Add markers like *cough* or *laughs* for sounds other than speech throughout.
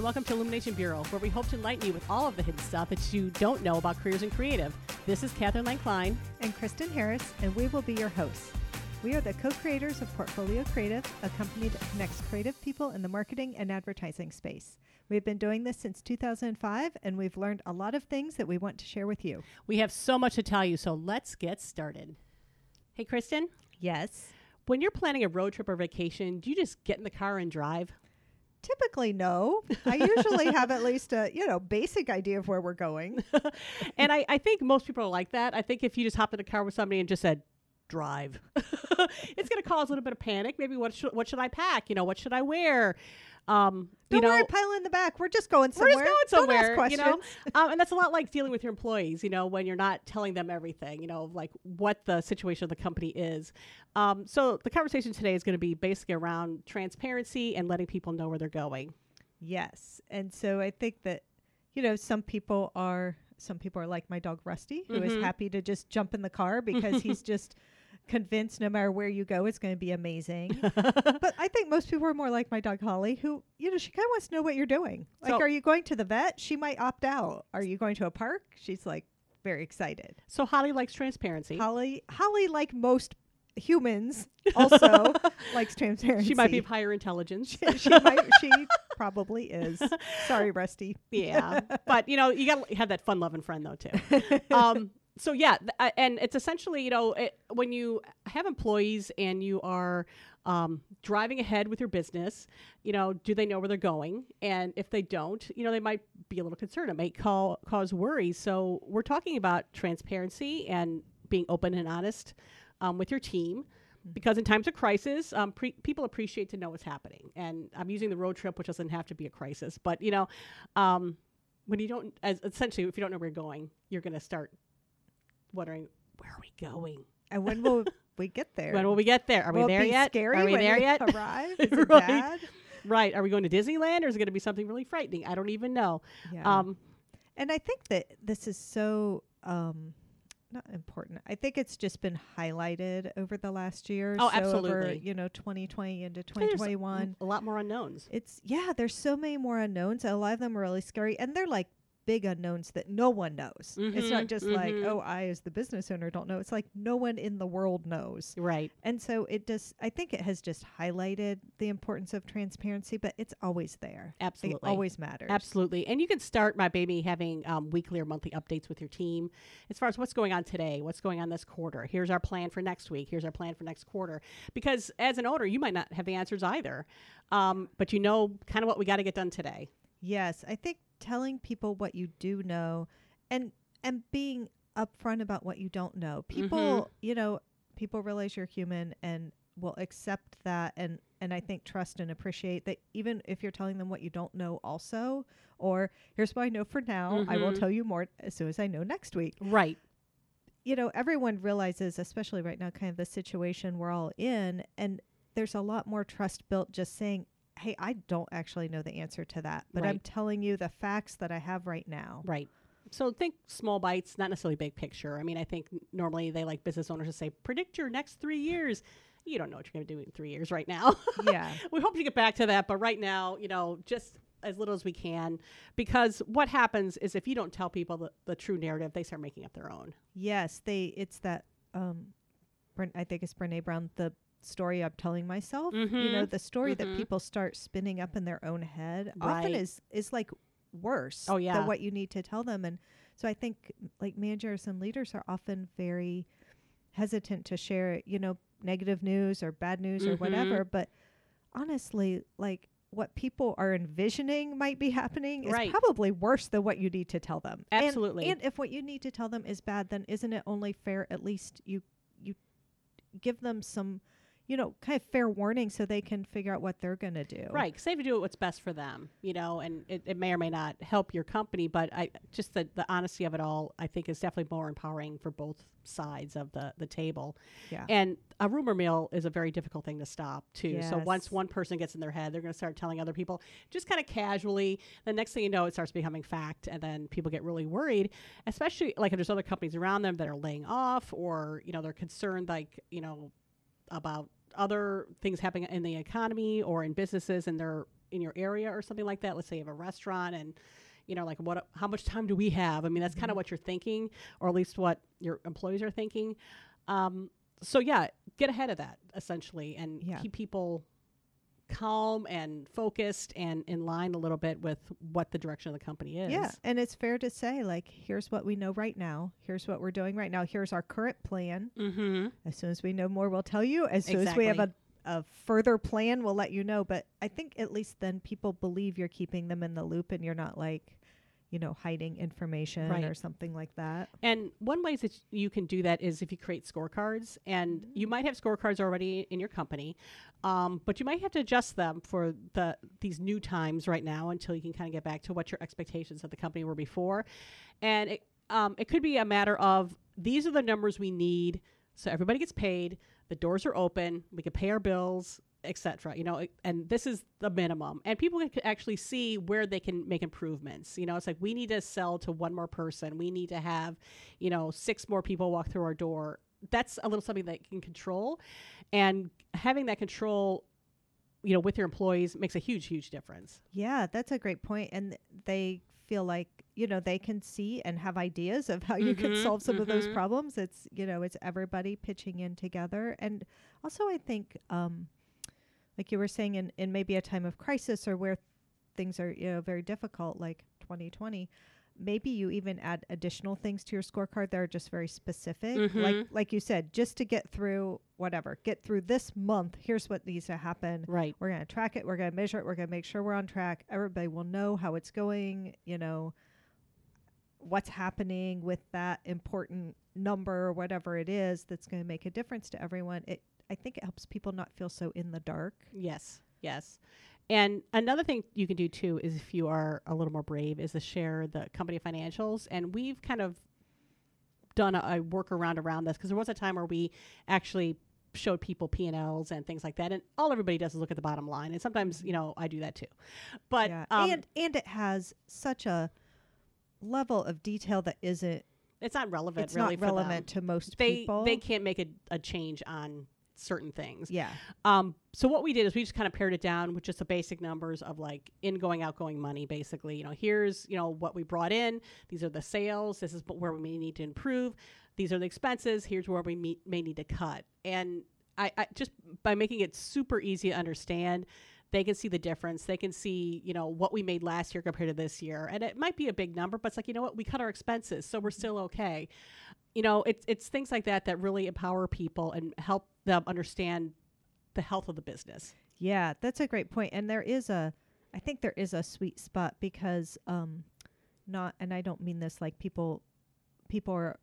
and welcome to Illumination Bureau, where we hope to enlighten you with all of the hidden stuff that you don't know about careers in creative. This is Catherine Lang Klein. and Kristen Harris, and we will be your hosts. We are the co creators of Portfolio Creative, a company that connects creative people in the marketing and advertising space. We've been doing this since 2005, and we've learned a lot of things that we want to share with you. We have so much to tell you, so let's get started. Hey, Kristen, Yes. when you're planning a road trip or vacation, do you just get in the car and drive? Typically, no. I usually have at least a you know basic idea of where we're going. *laughs* and I, I think most people are like that. I think if you just hop in a car with somebody and just said, drive, *laughs* it's going to cause a little bit of panic. Maybe what should, what should I pack? You know, what should I wear? Um, Don't you know, worry, pile in the back. We're just going we're somewhere. just going Don't ask somewhere, you know. questions. *laughs* um, and that's a lot like dealing with your employees, you know, when you're not telling them everything, you know, like what the situation of the company is. Um, so the conversation today is going to be basically around transparency and letting people know where they're going. Yes. And so I think that, you know, some people are some people are like my dog Rusty, who is Mhm. happy to just jump in the car because *laughs* he's just convinced no matter where you go, it's going to be amazing. *laughs* but I think most people are more like my dog Holly, who, you know, she kind of wants to know what you're doing. Like, So- are you going to the vet? She might opt out. Are you going to a park? She's like very excited. so Holly likes transparency. Holly, Holly, like most humans, *laughs* also likes transparency. she might be of higher intelligence. she might. She *laughs* probably is. Sorry, Rusty. yeah, but you know, you got to have that fun-loving friend though too. um, so yeah, th- and it's essentially you know it, when you have employees and you are um, driving ahead with your business, you know, do they know where they're going? And if they don't, you know, they might be a little concerned. It might call, cause worry. So we're talking about transparency and being open and honest um, with your team. Because in times of crisis, um, pre- people appreciate to know what's happening. And I'm using the road trip, which doesn't have to be a crisis, but you know, um, when you don't, as essentially, if you don't know where you're going, you're going to start wondering, where are we going? And when will we get *laughs* there? When will we get there? Are Will we there yet? Are we there yet? Arrive? *laughs* Is it Right. bad? right. Are we going to Disneyland or is it going to be something really frightening? I don't even know. Yeah. Um, and I think that this is so um, not important. I think it's just been highlighted over the last year. Oh, so Over, absolutely. you know, 2020 into there's 2021. a lot more unknowns. It's yeah. There's so many more unknowns. A lot of them are really scary, and they're like big unknowns that no one knows. It's not Mhm, just like mhm. oh, I as the business owner don't know. It's like no one in the world knows. Right. And so it just, I think it has just highlighted the importance of transparency, but it's always there. Absolutely. It always matters. Absolutely. And you can start my baby having um, weekly or monthly updates with your team as far as what's going on today, what's going on this quarter. Here's our plan for next week. Here's our plan for next quarter. Because as an owner, you might not have the answers either, um, but you know kind of what we got to get done today. Yes, I think telling people what you do know and and being upfront about what you don't know. People, Mhm. you know, people realize you're human and will accept that and and I think trust and appreciate that even if you're telling them what you don't know also or here's what I know for now, I will Mhm. tell you more as soon as I know next week. Right. you know, everyone realizes, especially right now, kind of the situation we're all in, and there's a lot more trust built just saying, hey, I don't actually know the answer to that, but I'm telling you the facts that I have right now. Right. So think small bites, not necessarily big picture. I mean, I think normally they like business owners to say, predict your next three years. You don't know what you're going to do in three years right now. Yeah. *laughs* we hope to get back to that, but right now, you know, just as little as we can, because what happens is if you don't tell people the, the true narrative, they start making up their own. yes, they. It's that. Um, Bren, I think it's Brene Brown. The story I'm telling myself. You know, Mhm. the story Mhm. that people start spinning up in their own head often is is like worse. Oh, yeah. Than what you need to tell them, and so I think like managers and leaders are often very hesitant to share, you know, negative news or bad news or Mhm. whatever. But honestly, like what people are envisioning might be happening is Right. probably worse than what you need to tell them. And- Absolutely. And, if what you need to tell them is bad, then isn't it only fair at least you you give them some you know, kind of fair warning so they can figure out what they're going to do. Right, because they have to do what's best for them, you know, and it, it may or may not help your company, but I just the, the honesty of it all, I think, is definitely more empowering for both sides of the, the table. Yeah. And a rumor mill is a very difficult thing to stop, too. So once one person gets in their head, they're going to start telling other people just kind of casually. The next thing you know, it starts becoming fact, and then people get really worried, especially like if there's other companies around them that are laying off or, you know, they're concerned, like, you know, about other things happening in the economy or in businesses and they're in your area or something like that. Let's say you have a restaurant and you know like what how much time do we have? I mean that's kind of what you're thinking or at least what your employees are thinking. Um, so yeah, get ahead of that essentially and Yeah. keep people calm and focused and in line a little bit with what the direction of the company is. Yeah, and it's fair to say like here's what we know right now. Here's what we're doing right now. Here's our current plan. Mm-hmm. As soon as we know more, we'll tell you. As soon as we have a, a further plan, we'll let you know. But I think at least then people believe you're keeping them in the loop and you're not like, you know, hiding information Right. or something like that. And one ways that you can do that is if you create scorecards, and you might have scorecards already in your company, um, but you might have to adjust them for the these new times right now until you can kind of get back to what your expectations of the company were before. And it um, it could be a matter of these are the numbers we need, so everybody gets paid, the doors are open, we can pay our bills, etc. You know, and this is the minimum, and people can actually see where they can make improvements. You know, it's like we need to sell to one more person, we need to have, you know, six more people walk through our door. That's a little something that you can control, and having that control, you know, with your employees makes a huge, huge difference. Yeah, that's a great point. And they feel like, you know, they can see and have ideas of how you can Mhm, solve some of those mhm. problems. It's, you know, it's everybody pitching in together. And also, I think, um, like you were saying, in, in maybe a time of crisis or where things are, you know, very difficult, like 2020, maybe you even add additional things to your scorecard that are just very specific. Like, Mhm. like you said, just to get through whatever, get through this month, here's what needs to happen Right. we're going to track it we're going to measure it we're going to make sure we're on track everybody will know how it's going you know what's happening with that important number or whatever it is that's going to make a difference to everyone it i think it helps people not feel so in the dark Yes, yes. And another thing you can do too is if you are a little more brave, is to share the company financials. And we've kind of done a, a workaround around this because there was a time where we actually showed people P and Ls and things like that, and all everybody does is look at the bottom line. And sometimes, you know, I do that too. But yeah. um, and and it has such a level of detail that isn't it's not relevant. it's really not for them. relevant to most They people they can't make a, a change on certain things. yeah Um, so what we did is we just kind of pared it down with just the basic numbers of like ingoing, outgoing money, basically. You know, here's you know what we brought in. These are the sales. This is where we may need to improve. These are the expenses. Here's where we meet, may need to cut. And I, I just by making it super easy to understand, they can see the difference. They can see you know what we made last year compared to this year, and it might be a big number, but it's like you know what we cut our expenses, so we're still okay. You know, it's it's things like that that really empower people and help them understand the health of the business. Yeah, that's a great point. And there is a, I think there is a sweet spot because, um, not, and I don't mean this like people, people are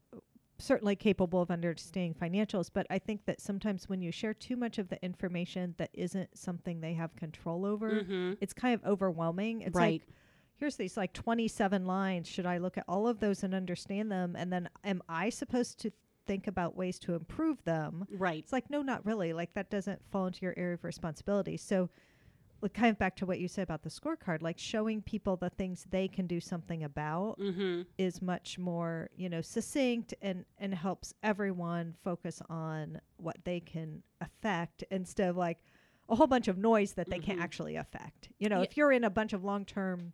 certainly capable of understanding financials, but I think that sometimes when you share too much of the information that isn't something they have control over, Mm-hmm. it's kind of overwhelming. It's right. like, here's these like 27 lines. Should I look at all of those and understand them? And then am I supposed to think about ways to improve them? right. It's like, no, not really. Like that doesn't fall into your area of responsibility. So, like, kind of back to what you said about the scorecard, like showing people the things they can do something about Mm-hmm. is much more, you know, succinct and and helps everyone focus on what they can affect instead of like a whole bunch of noise that they can't Mhm. actually affect. You know, Yeah. if you're in a bunch of long term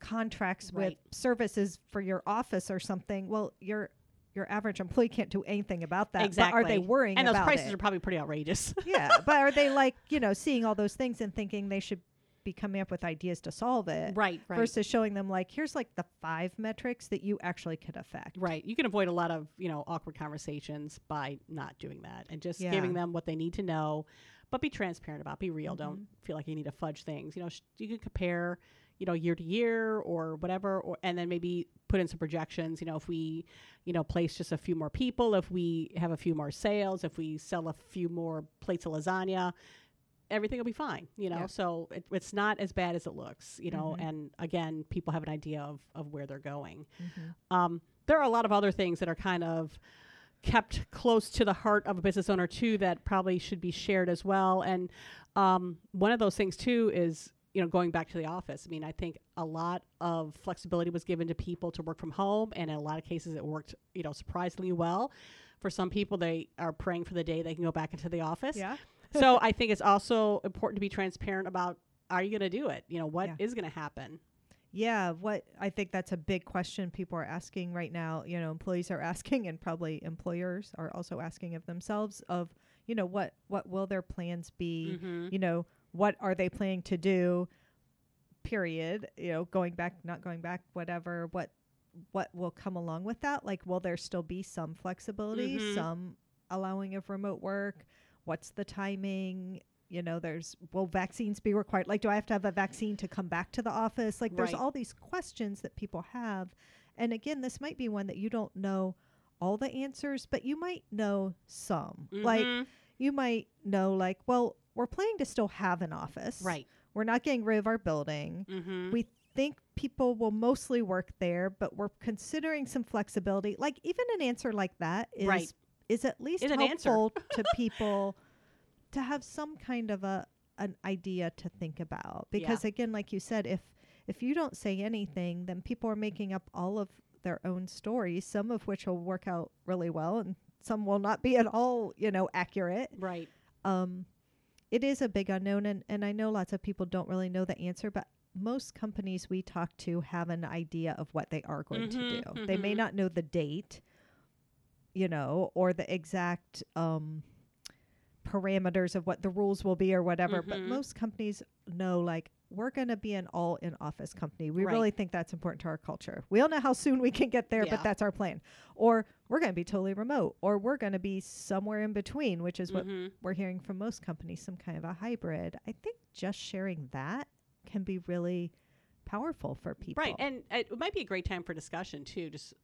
contracts with services for your office or something, well, your your average employee can't do anything about that. Exactly. But are they worrying And those prices it? are probably pretty outrageous. *laughs* yeah, but are they like you know seeing all those things and thinking they should be coming up with ideas to solve it right. Right. versus showing them like here's like the five metrics that you actually could affect. Right. You can avoid a lot of, you know, awkward conversations by not doing that and just Yeah. giving them what they need to know, but be transparent about, be real. Mhm. Don't feel like you need to fudge things. You know, sh- you can compare, you know, year to year or whatever, or, and then maybe put in some projections. You know, if we, you know, place just a few more people, if we have a few more sales, if we sell a few more plates of lasagna, everything will be fine, you know. Yeah. So it, it's not as bad as it looks, you know. Mhm. And again, people have an idea of, of where they're going. Mm-hmm. Um, there are a lot of other things that are kind of kept close to the heart of a business owner too that probably should be shared as well. And um, one of those things too is you know going back to the office. I mean, I think a lot of flexibility was given to people to work from home, and in a lot of cases, it worked you know surprisingly well. For some people, they are praying for the day they can go back into the office Yeah. so *laughs* I think it's also important to be transparent about are you going to do it? You know, what is Yeah. going to happen? Yeah, what I think that's a big question people are asking right now. You know, employees are *laughs* asking, and probably employers are also asking of themselves of, you know, what what will their plans be? Mhm. You know, what are they planning to do? Period. You know, going back, not going back, whatever. What what will come along with that? Like, will there still be some flexibility, Mhm. some allowing of remote work? What's the timing? You know, there's will vaccines be required? Like, do I have to have a vaccine to come back to the office? Like, there's Right. all these questions that people have. And again, this might be one that you don't know all the answers, but you might know some. Like, Mhm. you might know, like, well, we're planning to still have an office. right. We're not getting rid of our building. Mm-hmm. We think people will mostly work there, but we're considering some flexibility. Like even an answer like that is Right. is at least an answer. helpful *laughs* to people to have some kind of a an idea to think about. Because again, like you said, if if you don't say anything, then people are making up all of their own stories, some of which will work out really well and some will not be at all, you know, accurate right. um, it is a big unknown, and, and I know lots of people don't really know the answer, but most companies we talk to have an idea of what they are going to Mhm, do. They may mhm. not know the date, you know, or the exact um, parameters of what the rules will be or whatever, but Mhm. most companies know, like, we're going to be an all in office company. We Right. really think that's important to our culture. We don't know how soon we can get there, Yeah. but that's our plan. Or we're going to be totally remote, or we're going to be somewhere in between, which is what Mhm. we're hearing from most companies some kind of a hybrid. I think just sharing that can be really powerful for people. Right, and it might be a great time for discussion too. Just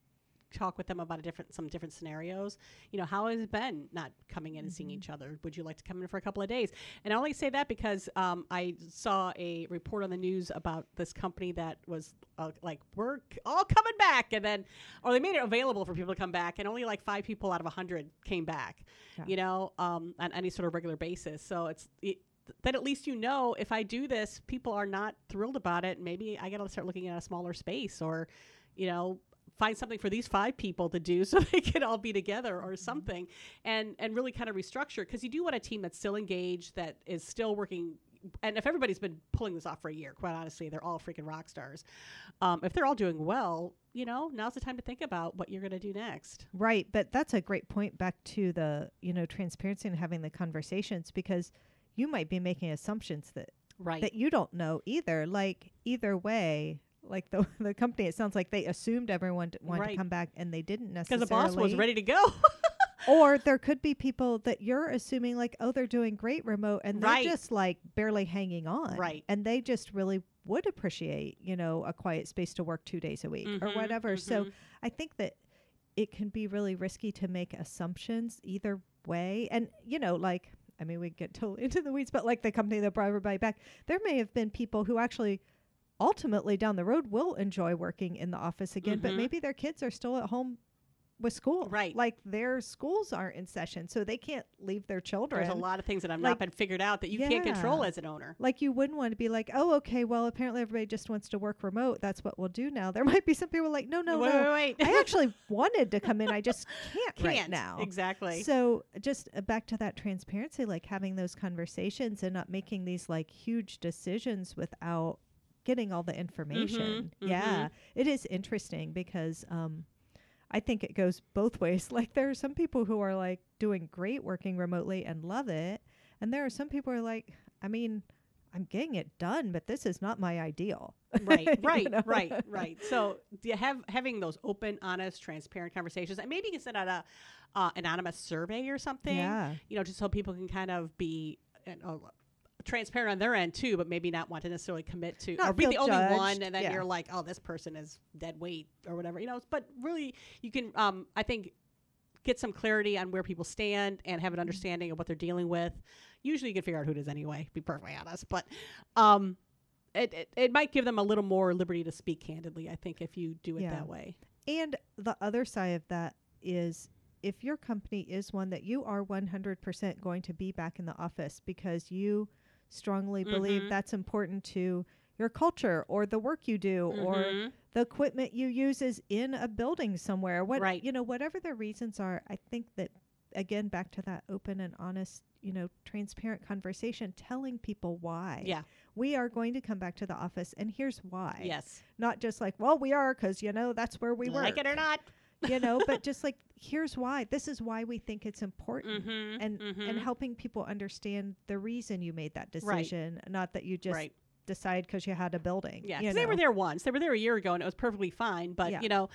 talk with them about a different, some different scenarios. You know, how has it been not coming in and seeing Mhm. each other? Would you like to come in for a couple of days? And I only say that because um, I saw a report on the news about this company that was uh, like, "We're all coming back," and then, or they made it available for people to come back, and only like five people out of a hundred came back. Yeah. You know, um, on any sort of regular basis. So it's. It, then at least you know if I do this, people are not thrilled about it. Maybe I got to start looking at a smaller space, or you know, find something for these five people to do *laughs* so they can all be together or something, and and really kind of restructure because you do want a team that's still engaged, that is still working. And if everybody's been pulling this off for a year, quite honestly, they're all freaking rock stars. Um, if they're all doing well, you know, now's the time to think about what you're going to do next. Right, but that's a great point back to the, you know, transparency and having the conversations because you might be making assumptions that Right. that you don't know either. Like either way, like the *laughs* the company it sounds like they assumed everyone d- wanted Right. to come back and they didn't necessarily. Because the boss was ready to go. *laughs* or there could be people that you're assuming like oh they're doing great remote and they're just like barely hanging on Right. and they just really would appreciate you know a quiet space to work two days a week or Mhm, whatever so mhm. i think that it can be really risky to make assumptions either way and you know like i mean we get totally *laughs* into the weeds but like the company that brought everybody back there may have been people who actually ultimately down the road will enjoy working in the office again but Mhm. maybe their kids are still at home with school Right. like their schools aren't in session so they can't leave their children There's a lot of things that have Like- not been figured out that you can't control as an owner. like you wouldn't want to be like oh okay well apparently everybody just wants to work remote that's what we'll do now *laughs* there might be some people like no no wait, no wait, wait. i actually *laughs* wanted to come in i just can't, can't now exactly. so just uh, back to that transparency like having those conversations and not making these like huge decisions without getting all the information mhm. yeah it is interesting because um I think it goes both *laughs* ways. Like there are some people who are like doing great working remotely and love it, and there are some people who are like, I mean, I'm getting it done, but this is not my ideal. right, *laughs* You right, know? right, *laughs* right. So do you have having those open, honest, transparent conversations, and maybe you can send out a uh, anonymous survey or something. Yeah. You know, just so people can kind of be. You know, transparent on their end too but maybe not want to necessarily commit to Not or be the feel only one and then yeah. you're like oh this person is dead weight or whatever you know but really you can um i think get some clarity on where people stand and have an understanding of what they're dealing with usually you can figure out who it is anyway be perfectly honest but um it, it, it might give them a little more liberty to speak candidly i think if you do it Yeah. that way And the other side of that is if your company is one that you are 100% going to be back in the office because you strongly believe Mhm. that's important to your culture or the work you do or Mhm. the equipment you use is in a building somewhere what Right. you know whatever the reasons are i think that again back to that open and honest you know transparent conversation telling people why yeah we are going to come back to the office, and here's why. Yes. Not just like, well, we are because you know that's where we were like work. it or not. You know, but *laughs* just like here's why. This is why we think it's important. Mm-hmm. And mm-hmm. and helping people understand the reason you made that Right. decision, not that you just right. Decide because you had a building. Yeah, you 'cause they were there once. They were there a year ago, and it was perfectly fine. But Yeah. you know,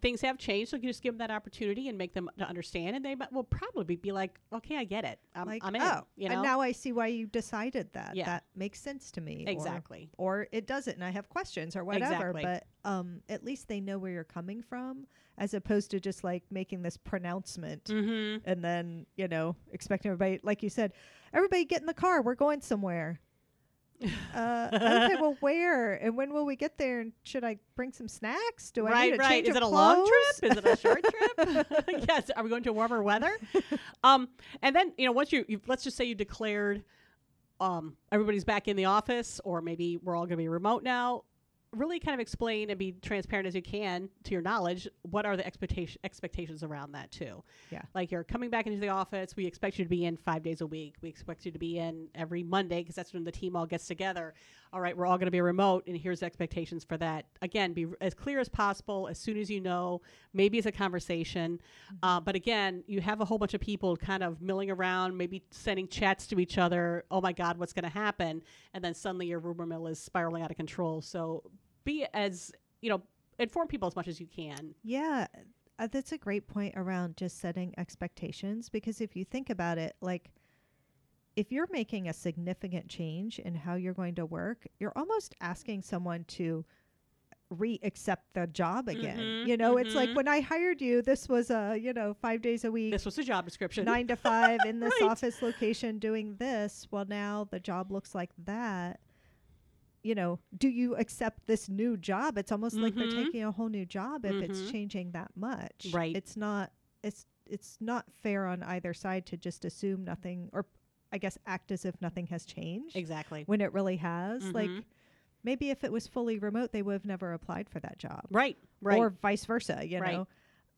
things have changed, so you just give them that opportunity and make them to understand, and they will probably be like, "Okay, I get it. I'm, like, I'm in." oh, you know, and now I see why you decided that. Yeah. That makes sense to me. or- exactly. Or, it doesn't, and I have questions or whatever. Exactly. But um, at least they know where you're coming from, as opposed to just like making this pronouncement Mm-hmm. and then you know expecting everybody, like you said, everybody get in the car. We're going somewhere. Uh, okay, well, where and when will we get there? And should I bring some snacks? Do I need right, to right. change Is it a long trip? Is it a short *laughs* trip? *laughs* yes. Are we going to warmer weather? um, and then you know, once you, you let's just say you declared, um, everybody's back in the office, or maybe we're all going to be remote now. Really, kind of explain and be transparent as you can to your knowledge. What are the expectation expectations around that too? Yeah. Like you're coming back into the office. We expect you to be in five days a week. We expect you to be in every Monday because that's when the team all gets together. All right, we're all going to be remote, and here's the expectations for that. Again, be r- as clear as possible as soon as you know. Maybe it's a conversation, uh, but again, you have a whole bunch of people kind of milling around, maybe sending chats to each other. Oh my God, what's going to happen? And then suddenly your rumor mill is spiraling out of control. So be as you know, inform people as much as you can. Yeah, uh, that's a great point around just setting expectations because if you think about it, like if you're making a significant change in how you're going to work, you're almost asking someone to re-accept the job again. Mhm, You know, it's like mhm. when I hired you, this was a, you know, 5 days a week, This was the job description. 9 to 5 in *laughs* this Right. office location doing this. Well, now the job looks like that. You know, do you accept this new job? It's almost like they're Mhm. taking a whole new job if it's Mhm. changing that much. Right. It's not it's it's not fair on either side to just assume nothing or I guess act as if nothing has changed exactly. when it really has. Like Mhm. maybe if it was fully remote they would have never applied for that job. Right. Right. Or vice versa, you Right. know.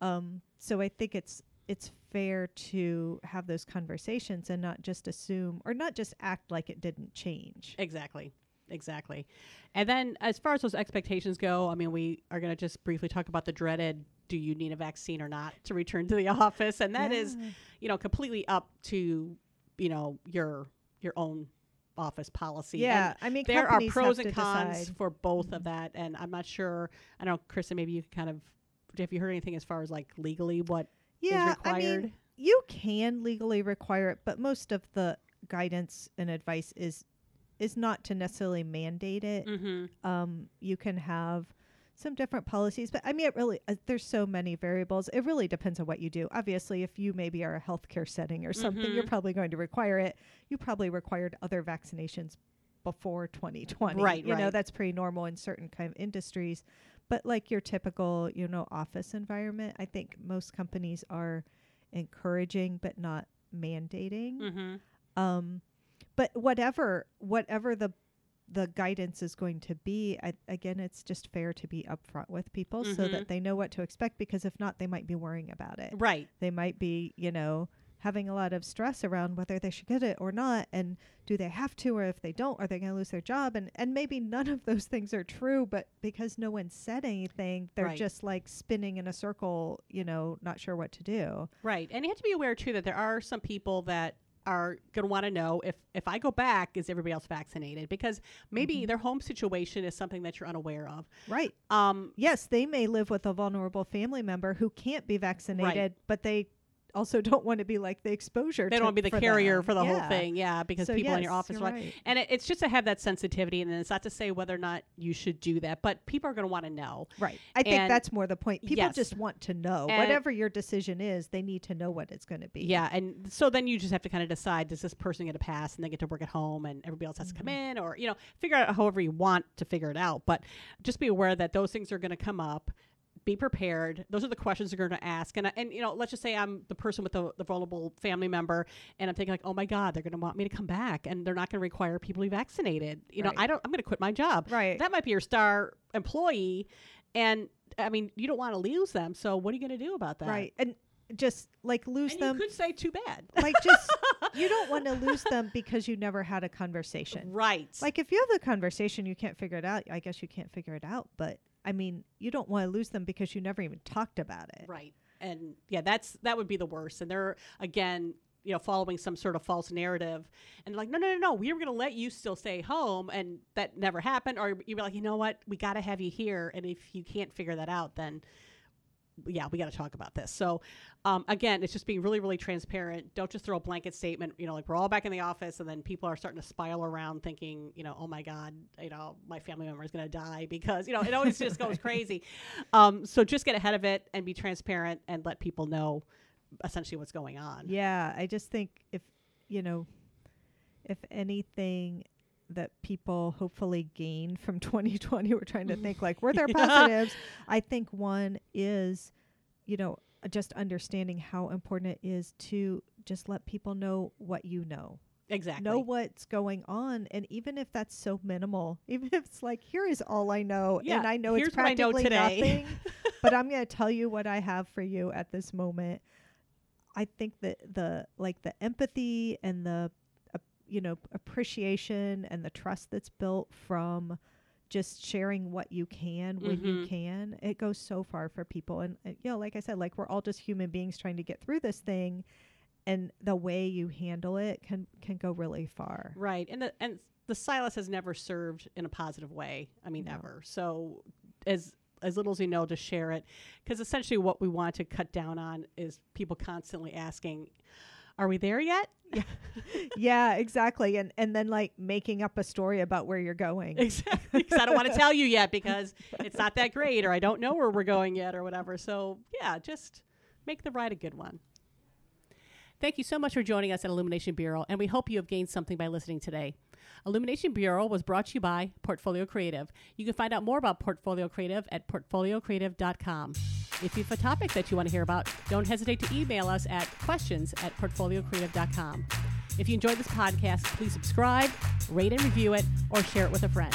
Um so I think it's it's fair to have those conversations and not just assume or not just act like it didn't change. Exactly. Exactly. And then as far as those expectations go, I mean, we are going to just briefly talk about the dreaded do you need a vaccine or not to return to the *laughs* office? And that is, Yeah. you know, completely up to, you know, your your own office policy. Yeah, And I mean there are pros and cons decide. for both of Mhm. that. And I'm not sure, I don't know, Kristen, maybe you can kind of, have you heard anything as far as like legally what is Yeah, I required? mean, you can legally require it, but most of the guidance and advice is is not to necessarily mandate it. mm-hmm. Um, you can have some different policies, but I mean, it really uh, there's so many variables. It really depends on what you do. Obviously, if you maybe are a healthcare setting or something, you're Mhm. probably going to require it. You probably required other vaccinations before 2020. Right, You know, that's pretty normal in certain kind of industries. But like your typical, you know, office environment, I think most companies are encouraging but not mandating. Mm-hmm. Um, but whatever whatever the the guidance is going to be, I, again, it's just fair to be upfront with people so Mhm. that they know what to expect. Because if not, they might be worrying about it. Right. They might be, you know, having a lot of stress around whether they should get it or not, and do they have to, or if they don't, are they going to lose their job? And and maybe none of those things are true, but because no one said anything, they're Right. just like spinning in a circle, you know, not sure what to do. Right. And you have to be aware too that there are some people that are going to want to know if if I go back is everybody else vaccinated because maybe Mhm. their home situation is something that you're unaware of. Right. Um yes, they may live with a vulnerable family member who can't be vaccinated, but they also *laughs* don't want to be like the exposure. they don't want to be the for carrier them. for the whole thing. Yeah, because So people in your office you're want right. and it, it's just to have that sensitivity and it's not to say whether or not you should do that, but people are going to want to know. Right. I think that's more the point. People Yes. just want to know. And- Whatever your decision is, they need to know what it's going to be. Yeah, and so then you just have to kind of decide: does this person get a pass and they get to work at home, and everybody else has to come Mhm. in, or you know, figure out however you want to figure it out. But just be aware that those things are going to come up. Be prepared. Those are the questions they're going to ask, and I- and you know, let's just say I'm the person with the, the vulnerable family member, and I'm thinking like, oh my God, they're going to want me to come back, and they're not going to require people to be vaccinated. You know, Right. I don't. I'm going to quit my job. Right. That might be your star employee, and I mean, you don't want to lose them. So what are you going to do about that? Right. And just like lose and them you could say too bad. like just *laughs* you don't want to lose them because you never had a conversation right. like if you have the conversation you can't figure it out i guess you can't figure it out but i mean you don't want to lose them because you never even talked about it Right. And yeah, that's that would be the worst. And they're again, you know, following some sort of false narrative and like, no, no, no, no, we were going to let you still stay home, and that never happened. Or you'd be like, you know what, we got to have you here, and if you can't figure that out, then yeah, we got to talk about this. So, um, again, it's just being really, really transparent. Don't just throw a blanket statement. You know, like we're all back in the office, and then people are starting to spiral around, thinking, you know, oh my God, you know, my family member is going to die because you know it always just goes crazy. *laughs* Um, so just get ahead of it and be transparent and let people know essentially what's going on. Yeah, I just think if you know, if anything that people hopefully gain from *laughs* 2020, we're trying to *laughs* think like were there Yeah. positives. I think one is, you know, just understanding how important it is to just let people know what you know. Exactly. Know what's going on, and even if that's so minimal, *laughs* even if it's like here is all I know, Yeah, and I know it's know practically today. nothing, but I'm going to tell you what I have for you at this moment. I think that the like the empathy and the uh, you know appreciation and the trust that's built from just sharing what you can when you Mhm. can it goes so far for people and uh, you know like i said like we're all just human beings trying to get through this thing and the way you handle it can can go really far Right. And the and the silence has never served in a positive way. I mean, No. ever. So as as little as you know, to share it, because essentially what we want to cut down on is people constantly asking, "Are we there yet?" *laughs* yeah exactly and and then like making up a story about where you're going *laughs* Exactly. 'Cause I don't want to tell you yet because it's not that great, or I don't know where we're going yet, or whatever. So yeah, just make the ride a good one. Thank you so much for joining us at Illumination Bureau, and we hope you have gained something by listening today. Illumination Bureau was brought to you by Portfolio Creative. You can find out more about Portfolio Creative at portfoliocreative.com. If you have a topic that you want to hear about, don't hesitate to email us at questions at portfoliocreative.com. If you enjoyed this podcast, please subscribe, rate and review it, or share it with a friend.